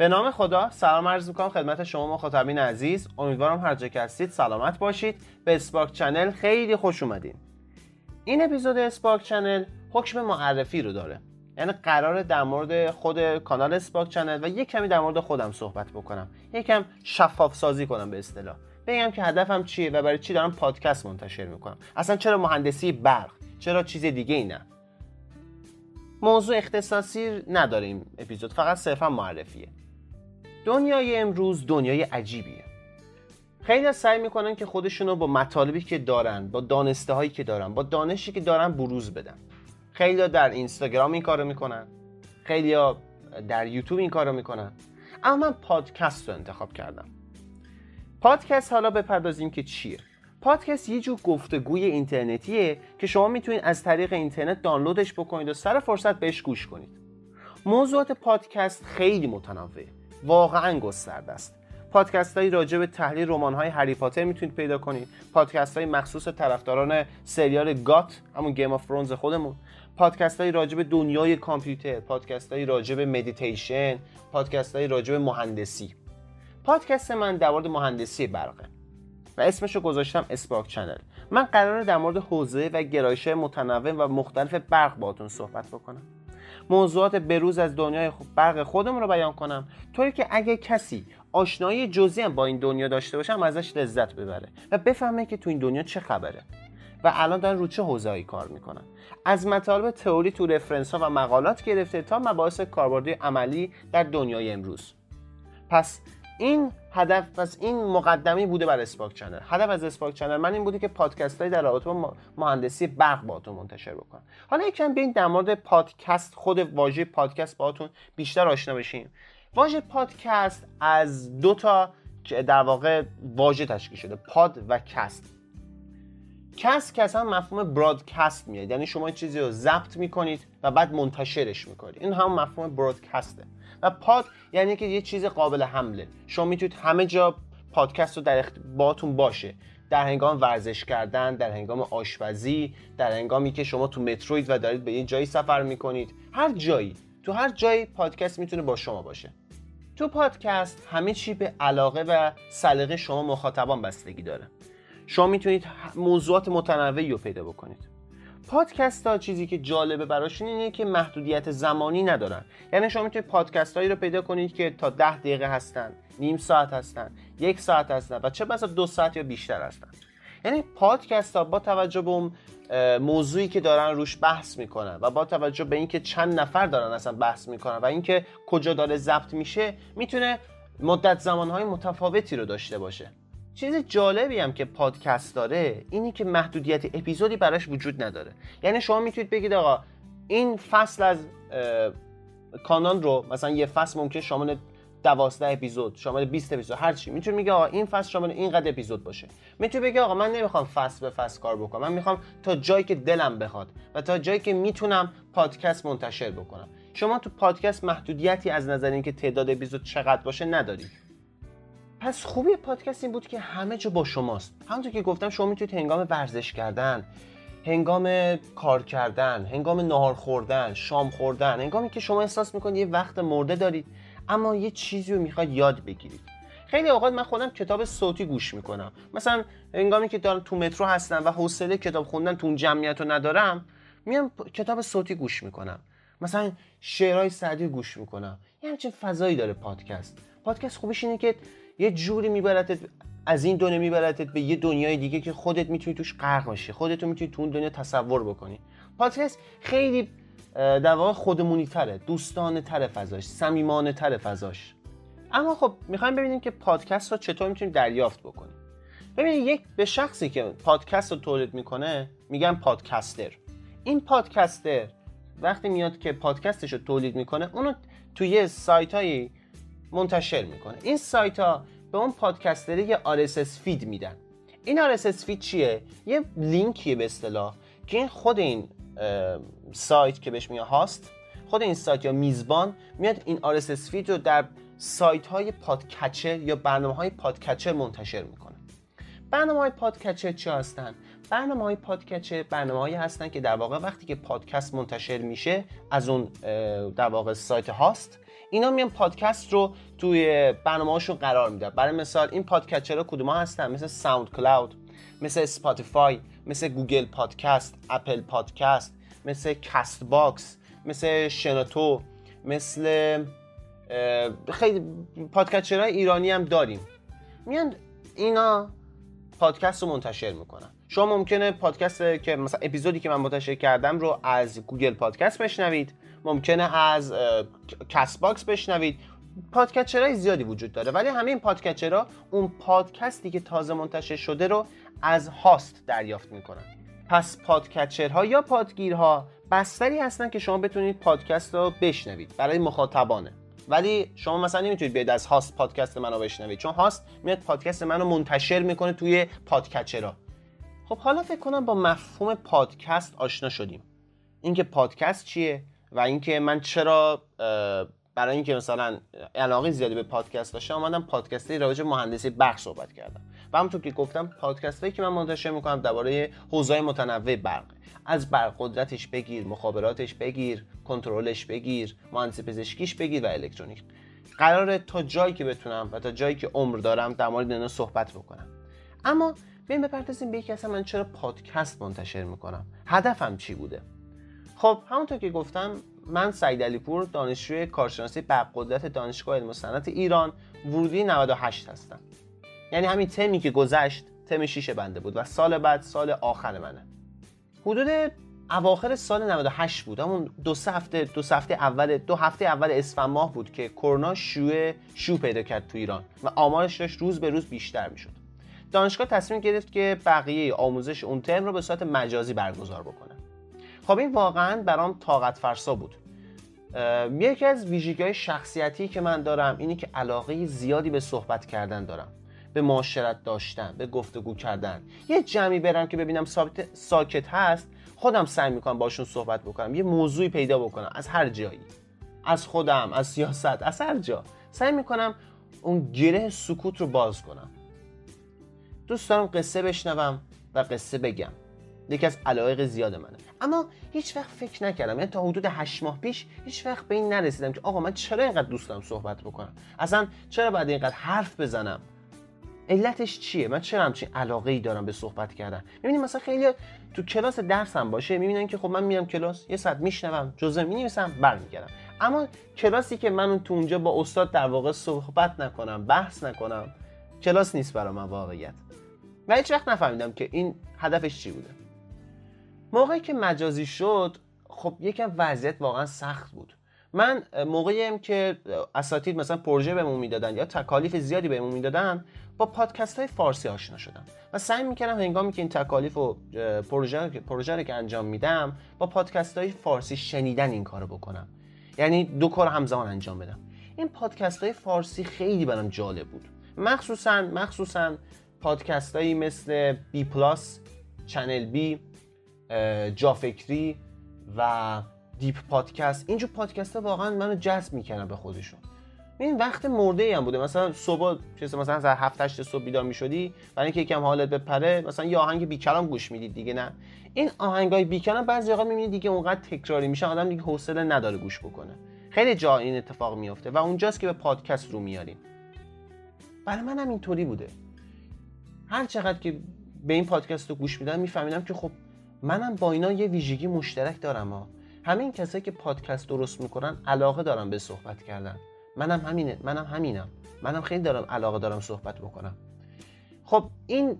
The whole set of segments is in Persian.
به نام خدا سلام عرض می‌کنم خدمت شما مخاطبین عزیز. امیدوارم هر جا که هستید سلامت باشید. به Spark Channel خیلی خوش اومدین. این اپیزود Spark Channel حکم معرفی رو داره. یعنی قراره در مورد خود کانال Spark Channel و یک کمی در مورد خودم صحبت بکنم. یکم شفاف سازی کنم به اصطلاح. بگم که هدفم چیه و برای چی دارم پادکست منتشر می‌کنم. اصلا چرا مهندسی برق؟ چرا چیز دیگه ای نه؟ موضوع اختصاصی نداره این اپیزود. فقط صرفا معرفیه. دنیای امروز دنیای عجیبیه. خیلی سعی می‌کنن که خودشونو با مطالبی که دارن با دانسته هایی که دارن با دانشی که دارن بروز بدن. خیلی در اینستاگرام این کارو می‌کنن. خیلی در یوتیوب این کارو می‌کنن. اما من پادکست رو انتخاب کردم. پادکست حالا بپردازیم که چیه. پادکست یه جور گفتگوی اینترنتیه که شما می‌تونید از طریق اینترنت دانلودش بکنید و سر فرصت بهش گوش کنید. موضوعات پادکست خیلی متنوعه. واقعا گسترده است. پادکست های راجع به تحلیل رمان های هری پاتر می‌تونید پیدا کنید. پادکست های مخصوص طرفداران سریال GOT همون Game of Thrones خودمون. پادکست های راجع به دنیای کامپیوتر پادکست های راجع به مدیتیشن پادکست های راجع به مهندسی. پادکست من در مورد مهندسی برقه و اسمش رو گذاشتم Spark Channel من قراره در مورد حوزه و گرایش متنوع و مختلف برق باتون صحبت بکنم. موضوعات بروز از دنیای برق خودمون رو بیان کنم. طوری که اگه کسی آشنایی جزئی با این دنیا داشته باشه هم ازش لذت ببره و بفهمه که تو این دنیا چه خبره. و الان دارن رو چه حوزه‌ای کار می‌کنن. از مطالب تئوری تو reference ها و مقالات گرفته تا مباحث کاربردی عملی در دنیای امروز. پس این هدف پس این مقدمی بوده بر Spark Channel. هدف از Spark Channel من این بوده که پادکست های در رابطه با مهندسی برق باهاتون منتشر بکنم. حالا یکم بیاین در مورد پادکست خود واژه پادکست باهاتون بیشتر آشنا بشیم. واژه پادکست از دو تا در واقع واژه تشکیل شده. pod و cast. cast که اصلا مفهوم broadcast میاد. یعنی شما چیزی رو ضبط می‌کنید و بعد منتشرش می‌کنید. این هم مفهوم broadcast ه و pod یعنی که یه چیز قابل حمله. شما می‌تونید همه جا پادکست رو در باتون باشه. در هنگام ورزش کردن در هنگام آشپزی در هنگامی که شما تو متروید و دارید به یه جایی سفر می‌کنید. هر جایی. تو هر جایی پادکست می‌تونه با شما باشه. تو پادکست همه چی به علاقه و سلیقه شما مخاطبان بستگی داره. شما می‌تونید موضوعات متنوعی رو پیدا بکنید. پادکست ها چیزی که جالبه براشون اینه که محدودیت زمانی ندارن. یعنی شما می‌تونید پادکست هایی رو پیدا کنید که تا ده دقیقه هستن نیم ساعت هستن یک ساعت هستن و چه بسا دو ساعت یا بیشتر هستن. یعنی پادکست ها با توجه به موضوعی که دارن روش بحث می‌کنن و با توجه به اینکه چند نفر دارن اصلا بحث می‌کنن و اینکه کجا داره ضبط میشه می‌تونه مدت زمانهای متفاوتی رو داشته باشه. چیز جالبی هم که پادکست داره اینه که محدودیت اپیزودی براش وجود نداره. یعنی شما می‌تونید بگید آقا این فصل از کانال رو مثلا یه فصل ممکن شامل دوازده اپیزود شامل 20 اپیزود هر چی. می‌تونی میگه آقا این فصل شامل اینقدر اپیزود باشه. می‌تونی بگی آقا من نمی‌خوام فصل به فصل کار بکنم من می‌خوام تا جایی که دلم بخواد و تا جایی که می‌تونم پادکست منتشر بکنم. شما تو پادکست محدودیتی از نظر اینکه تعداد اپیزود چقدر باشه ندارید. پس خوبی پادکست این بود که همه جا با شماست. همونطور که گفتم شما می‌تونید هنگام ورزش کردن هنگام کار کردن هنگام نهار خوردن شام خوردن هنگامی که شما احساس می‌کنید یه وقت مرده دارید اما یه چیزی رو می‌خواید یاد بگیرید. خیلی اوقات من خودم کتاب صوتی گوش می‌کنم. مثلا هنگامی که دارم تو مترو هستم و حوصله کتاب خوندن تو اون جمعیت رو ندارم میام کتاب صوتی گوش می‌کنم. مثلا شعرهای سعدی گوش می‌کنم. یه همچین فضایی داره پادکست. پادکست خوبیش اینه که یه جوری میبرتت از این دنیا میبرتت به یه دنیای دیگه که خودت می‌تونی توش غرق باشی. خودت می‌تونی تو اون دنیا تصور بکنی. پادکست خیلی در واقع خودمونی تره دوستانه تره فضاش صمیمانه تره فضاش. اما خب می‌خوایم ببینیم که پادکست رو چطور می‌تونیم دریافت بکنیم. ببینید یک به شخصی که پادکست رو تولید می‌کنه میگن پادکستر. این پادکستر وقتی میاد که پادکستش رو تولید می‌کنه اونو توی سایت هایی منتشر می‌کنه. این سایت ها به اون podcaster ی یه RSS feed میدن. این RSS feed چیه؟ یه لینکیه به اصطلاح که این خود این سایت که بهش میگه host خود این سایت یا میزبان میاد این RSS feed رو در سایت های podcatcher یا برنامه های podcatcher منتشر می‌کنه. برنامه های podcatcher چی هستن؟ برنامه های podcatcher برنامه هایی هستن که در واقع وقتی که پادکست منتشر میشه از اون در واقع سایت host اینا میان پادکست رو توی برنامه‌هاشون قرار میدن. برای مثال این podcatcher ها کدوم هستن؟ مثل SoundCloud مثل Spotify مثل Google Podcast Apple Podcast مثل Castbox مثل شنوتو مثل خیلی podcatcher های ایرانی هم داریم. میان اینا پادکست رو منتشر می‌کنن. شما ممکنه پادکست که مثلا اپیزودی که من منتشر کردم رو از Google Podcast بشنوید. ممکنه از Castbox بشنوید. podcatcher های زیادی وجود داره ولی همه این podcatcher ها اون پادکستی که تازه منتشر شده رو از host دریافت می‌کنن. پس podcatcher ها یا پادگیرها بستری هستن که شما بتونید پادکست رو بشنوید. برای مخاطبانه. ولی شما مثلا نمی‌تونید بیاید از host پادکست منو بشنوید چون host میاد پادکست منو منتشر می‌کنه توی podcatcher ها خب حالا فکر کنم با مفهوم پادکست آشنا شدیم. اینکه پادکست چیه؟ و اینکه من چرا برای اینکه مثلا علاقه زیادی به پادکست داشتم اومدم پادکستی راجع مهندسی برق صحبت کردم. و همونطور که گفتم پادکست که من منتشر می‌کنم درباره حوزه‌های متنوع برق. از برق قدرتش بگیر مخابراتش بگیر کنترلش بگیر مهندسی پزشکیش بگیر و الکترونیک. قراره تا جایی که بتونم و تا جایی که عمر دارم در مورد اینا صحبت بکنم. اما بیایم بپردازیم به یکی اصلا من چرا پادکست منتشر می‌کنم. هدفم چی بوده؟ خب همونطور که گفتم من سعید علیپور دانشجوی کارشناسی برق قدرت دانشگاه علم صنعت ایران ورودی 98 هستم. یعنی همین تمی که گذشت تم شیش بنده بود و سال بعد سال آخر منه. حدود اواخر سال 98 بود. همون دو سه هفته دو هفته اول دو هفته اول اسفند ماه بود که کرونا شیوع شو پیدا کرد تو ایران و آمارش داشت روز به روز بیشتر می‌شد. دانشگاه تصمیم گرفت که بقیه آموزش اون ترم رو به صورت مجازی برگزار بکنه. خب این واقعا برام طاقت فرسا بود. یکی از ویژگی های شخصیتی که من دارم اینی که علاقه زیادی به صحبت کردن دارم. به معاشرت داشتن به گفتگو کردن. یه جمعی برم که ببینم ساکت هست خودم سعی می‌کنم باشون صحبت بکنم. یه موضوعی پیدا بکنم از هر جایی. از خودم از سیاست از هر جا. سعی می‌کنم اون گره سکوت رو باز کنم. دوست دارم قصه بشنوم و قصه بگم. یکی از علایق زیاد منه. اما هیچ وقت فکر نکردم. یعنی تا حدود هشت ماه پیش هیچ وقت به این نرسیدم که آقا من چرا اینقدر دوست صحبت بکنم؟ اصلا چرا باید اینقدر حرف بزنم؟ علتش چیه؟ من چرا همچین علاقه ای دارم به صحبت کردن؟ می‌بینید مثلا خیلی تو کلاس درسم باشه می‌بینن که خب من میرم کلاس یه ساعت میشنوم جزء می‌نویسم برمیگردم. اما کلاسی که من تو اونجا با استاد در واقع صحبت نکنم بحث نکنم کلاس نیست برای من واقعیت. و هیچ وقت نفهمیدم که این هدفش چی بوده. موقعی که مجازی شد خب یکم وضعیت واقعا سخت بود. من موقعی که اساتید مثلا پروژه بهمون می‌دادن یا تکالیف زیادی بهمون می‌دادن با پادکست های فارسی آشنا شدم و سعی می‌کردم هنگامی که این تکالیف و پروژه, پروژه رو که انجام میدم با پادکست های فارسی شنیدن این کارو بکنم. یعنی دو کار همزمان انجام بدم. این پادکست های فارسی خیلی برام جالب بود. مخصوصا مخصوصا پادکست هایی مثل BPlus ChannelB جافکری و Deep Podcast. اینجور پادکست ها واقعا منو جذب می‌کنن به خودشون. یه وقت مرده ای هم بوده. مثلا صبح چیز مثلا ساعت 7 8 صبح بیدار می‌شدی برای اینکه یکم حالت بپره مثلا یه آهنگ بیکلام گوش می‌دید دیگه نه. این آهنگای بیکلام بعضی وقت می‌بینید دیگه اونقدر تکراری میشه آدم دیگه حوصله نداره گوش بکنه. خیلی جا این اتفاق میفته و اونجاست که به پادکست رو میاریم. برای من هم اینطوری بوده. هر چقدر که به این پادکست رو گوش میدم میفهمیدم که خب منم با اینا یه ویژگی مشترک دارم ها همین کسایی که پادکست درست می‌کنن علاقه دارم به صحبت کردن. منم همینه منم همینم. منم خیلی دارم علاقه دارم صحبت بکنم. خب این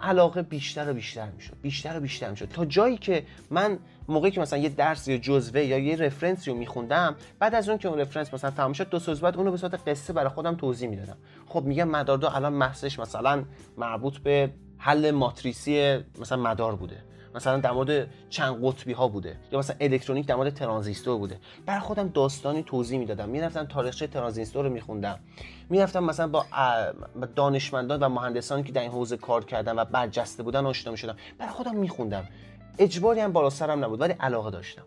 علاقه بیشتر و بیشتر می‌شد بیشتر و بیشتر می‌شد. تا جایی که من موقعی که مثلا یه درس یا جزوه یا یه رفرنسی رو میخوندم بعد از اون که اون رفرنس مثلا تمام شد دو سوز بعد اونو به صورت قصه برای خودم توضیح می‌دادم. خب میگم مدار دو الان محضش مثلا مربوط به حل ماتریسی مثلا مدار بوده. مثلا در مورد چند قطبی ها بوده یا مثلا الکترونیک در مورد ترانزیستور بوده. برای خودم داستانی توضیح می‌دادم. می‌رفتم تاریخچه ترانزیستور رو میخوندم. می‌رفتم مثلا با دانشمندان و مهندسانی که در این حوزه کار کردن و برجسته بودن آشنا می‌شدم. برای خودم میخوندم. اجباری هم بالا سرم نبود ولی علاقه داشتم.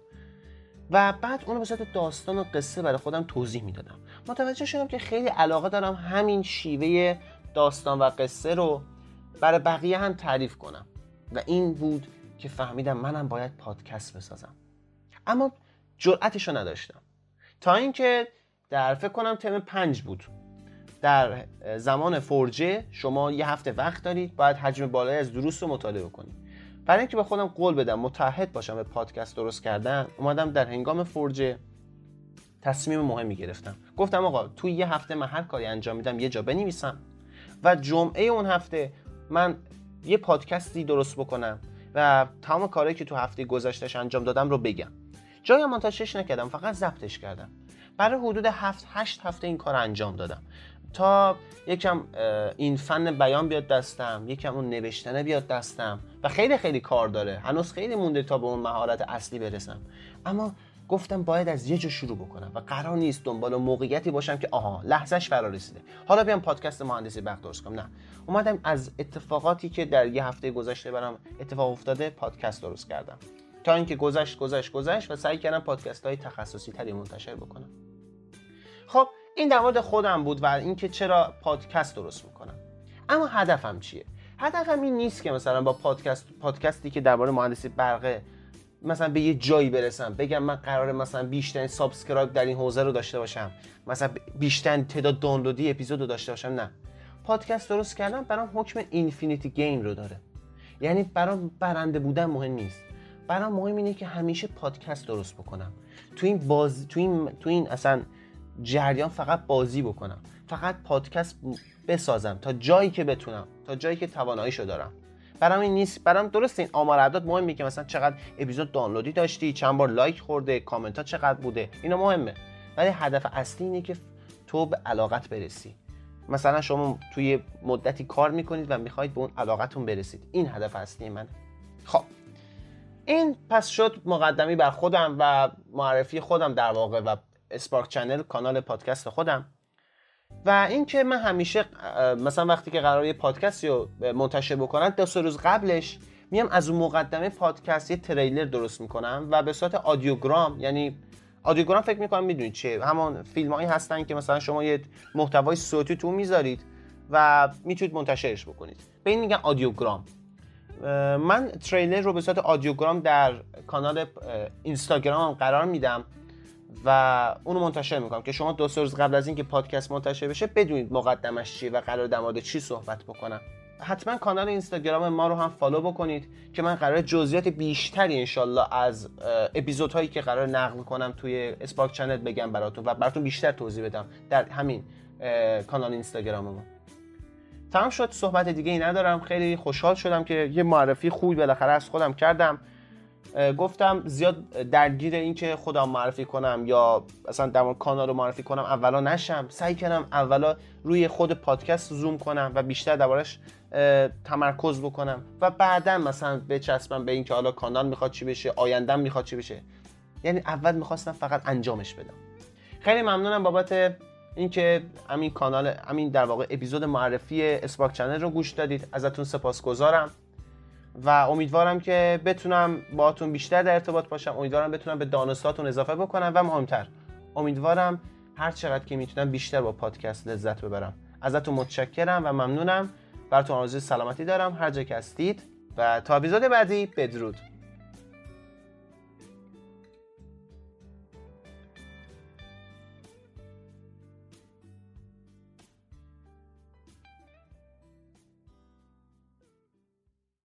و بعد اونو به صورت داستان و قصه برای خودم توضیح می‌دادم. متوجه شدم که خیلی علاقه دارم همین شیوه داستان و قصه رو برای بقیه هم تعریف کنم. و این بود که فهمیدم منم باید پادکست بسازم. اما جرأتش رو نداشتم. تا اینکه در فکر کنم ترم پنج بود. در زمان فرجه شما یه هفته وقت دارید باید حجم بالای از دروس رو مطالعه کنید. برای اینکه به خودم قول بدم متحد باشم به پادکست درست کردن اومدم در هنگام فرجه تصمیم مهمی گرفتم. گفتم آقا توی یه هفته من هر کاری انجام میدم یه جا بنویسم. و جمعه اون هفته من یه پادکستی درست بکنم. و تمام کارهایی که تو هفته گذشتهش انجام دادم رو بگم. جایی منتشرش نکردم فقط ضبطش کردم. برای حدود هفت هشت هفته این کار انجام دادم. تا یکم این فن بیان بیاد دستم یکم اون نوشتنه بیاد دستم. و خیلی خیلی کار داره. هنوز خیلی مونده تا به اون مهارت اصلی برسم. اما گفتم باید از یه جا شروع بکنم و قرار نیست دنبال موقعیتی باشم که آها لحظهش فرا رسیده. حالا بیام پادکست مهندسی بخت درست کنم. نه. اومدم از اتفاقاتی که در یه هفته گذشته برام اتفاق افتاده پادکست درست کردم. تا اینکه گذشت گذشت گذشت و سعی کردم پادکست های تخصصی تری منتشر بکنم. خب این در مورد خودم بود و اینکه چرا پادکست درست می‌کنم. اما هدفم چیه؟ هدفم این نیست که مثلا با پادکست پادکستی که درباره مهندسی برقه مثلا به یه جایی برسم بگم من قراره مثلا بیشترین subscribe در این حوزه رو داشته باشم. مثلا بیشترین تعداد دانلودی اپیزود رو داشته باشم نه. پادکست درست کردم برام حکم infinity game رو داره. یعنی برام برنده بودن مهم نیست. برام مهم اینه که همیشه پادکست درست بکنم. تو این باز تو این تو این اصلا جریان فقط بازی بکنم. فقط پادکست بسازم تا جایی که بتونم تا جایی که تواناییشو دارم. برام این نیست. برام درست این آمار اعداد مهمه که مثلا چقدر اپیزود دانلودی داشتی چند بار لایک خورده کامنت ها چقدر بوده اینا مهمه. ولی هدف اصلی اینه که تو به علاقت برسی. مثلا شما توی مدتی کار می‌کنید و می‌خواید به اون علاقتون برسید. این هدف اصلی منه. خب. این پس شد مقدمی بر خودم و معرفی خودم در واقع و اسپارک چنل کانال پادکست خودم. و اینکه من همیشه مثلا وقتی که قرار یه پادکستی رو منتشر بکنم دو سه روز قبلش میام از اون مقدمه پادکست یه تریلر درست می‌کنم و به صورت آدیوگرام یعنی audiogram فکر می‌کنم می‌دونید چیه همون فیلم هایی هستن که مثلا شما یه محتوای صوتی تو می‌ذارید و می‌تونید منتشرش بکنید. به این میگن audiogram. من تریلر رو به صورت audiogram در کانال اینستاگرام قرار میدم. و اونو منتشر می‌کنم که شما دو روز قبل از اینکه پادکست منتشر بشه بدونید مقدمش چیه و قراره در مورد چی صحبت بکنم. حتما کانال اینستاگرام ما رو هم follow بکنید که من قرار جزئیات بیشتری انشالله از اپیزودهایی که قرار نقل کنم توی اسپاک چنل بگم براتون و براتون بیشتر توضیح بدم در همین کانال اینستاگرام ما. تمام شد صحبت دیگه ای ندارم. خیلی خوشحال شدم که یه معرفی خوبی بالاخره از خودم کردم. گفتم زیاد درگیر این که خودم معرفی کنم یا اصلا در کانال رو معرفی کنم اولا نشم. سعی کردم اولا روی خود پادکست زوم کنم و بیشتر دربارش تمرکز بکنم. و بعدا مثلا بچسبم به اینکه حالا کانال می‌خواد چی بشه آیندم می‌خواد چی بشه. یعنی اول می‌خواستم فقط انجامش بدم. خیلی ممنونم بابت اینکه همین کانال همین در واقع اپیزود معرفی اسپاک چنل رو گوش دادید. ازتون سپاسگزارم. و امیدوارم که بتونم باهاتون بیشتر در ارتباط باشم. امیدوارم بتونم به دانستاتون اضافه بکنم و مهمتر امیدوارم هر چقدر که می‌تونم بیشتر با پادکست لذت ببرم. ازتون متشکرم و ممنونم. براتون آرزوی سلامتی دارم. هر جا که هستید. و تا اپیزود بعدی بدرود.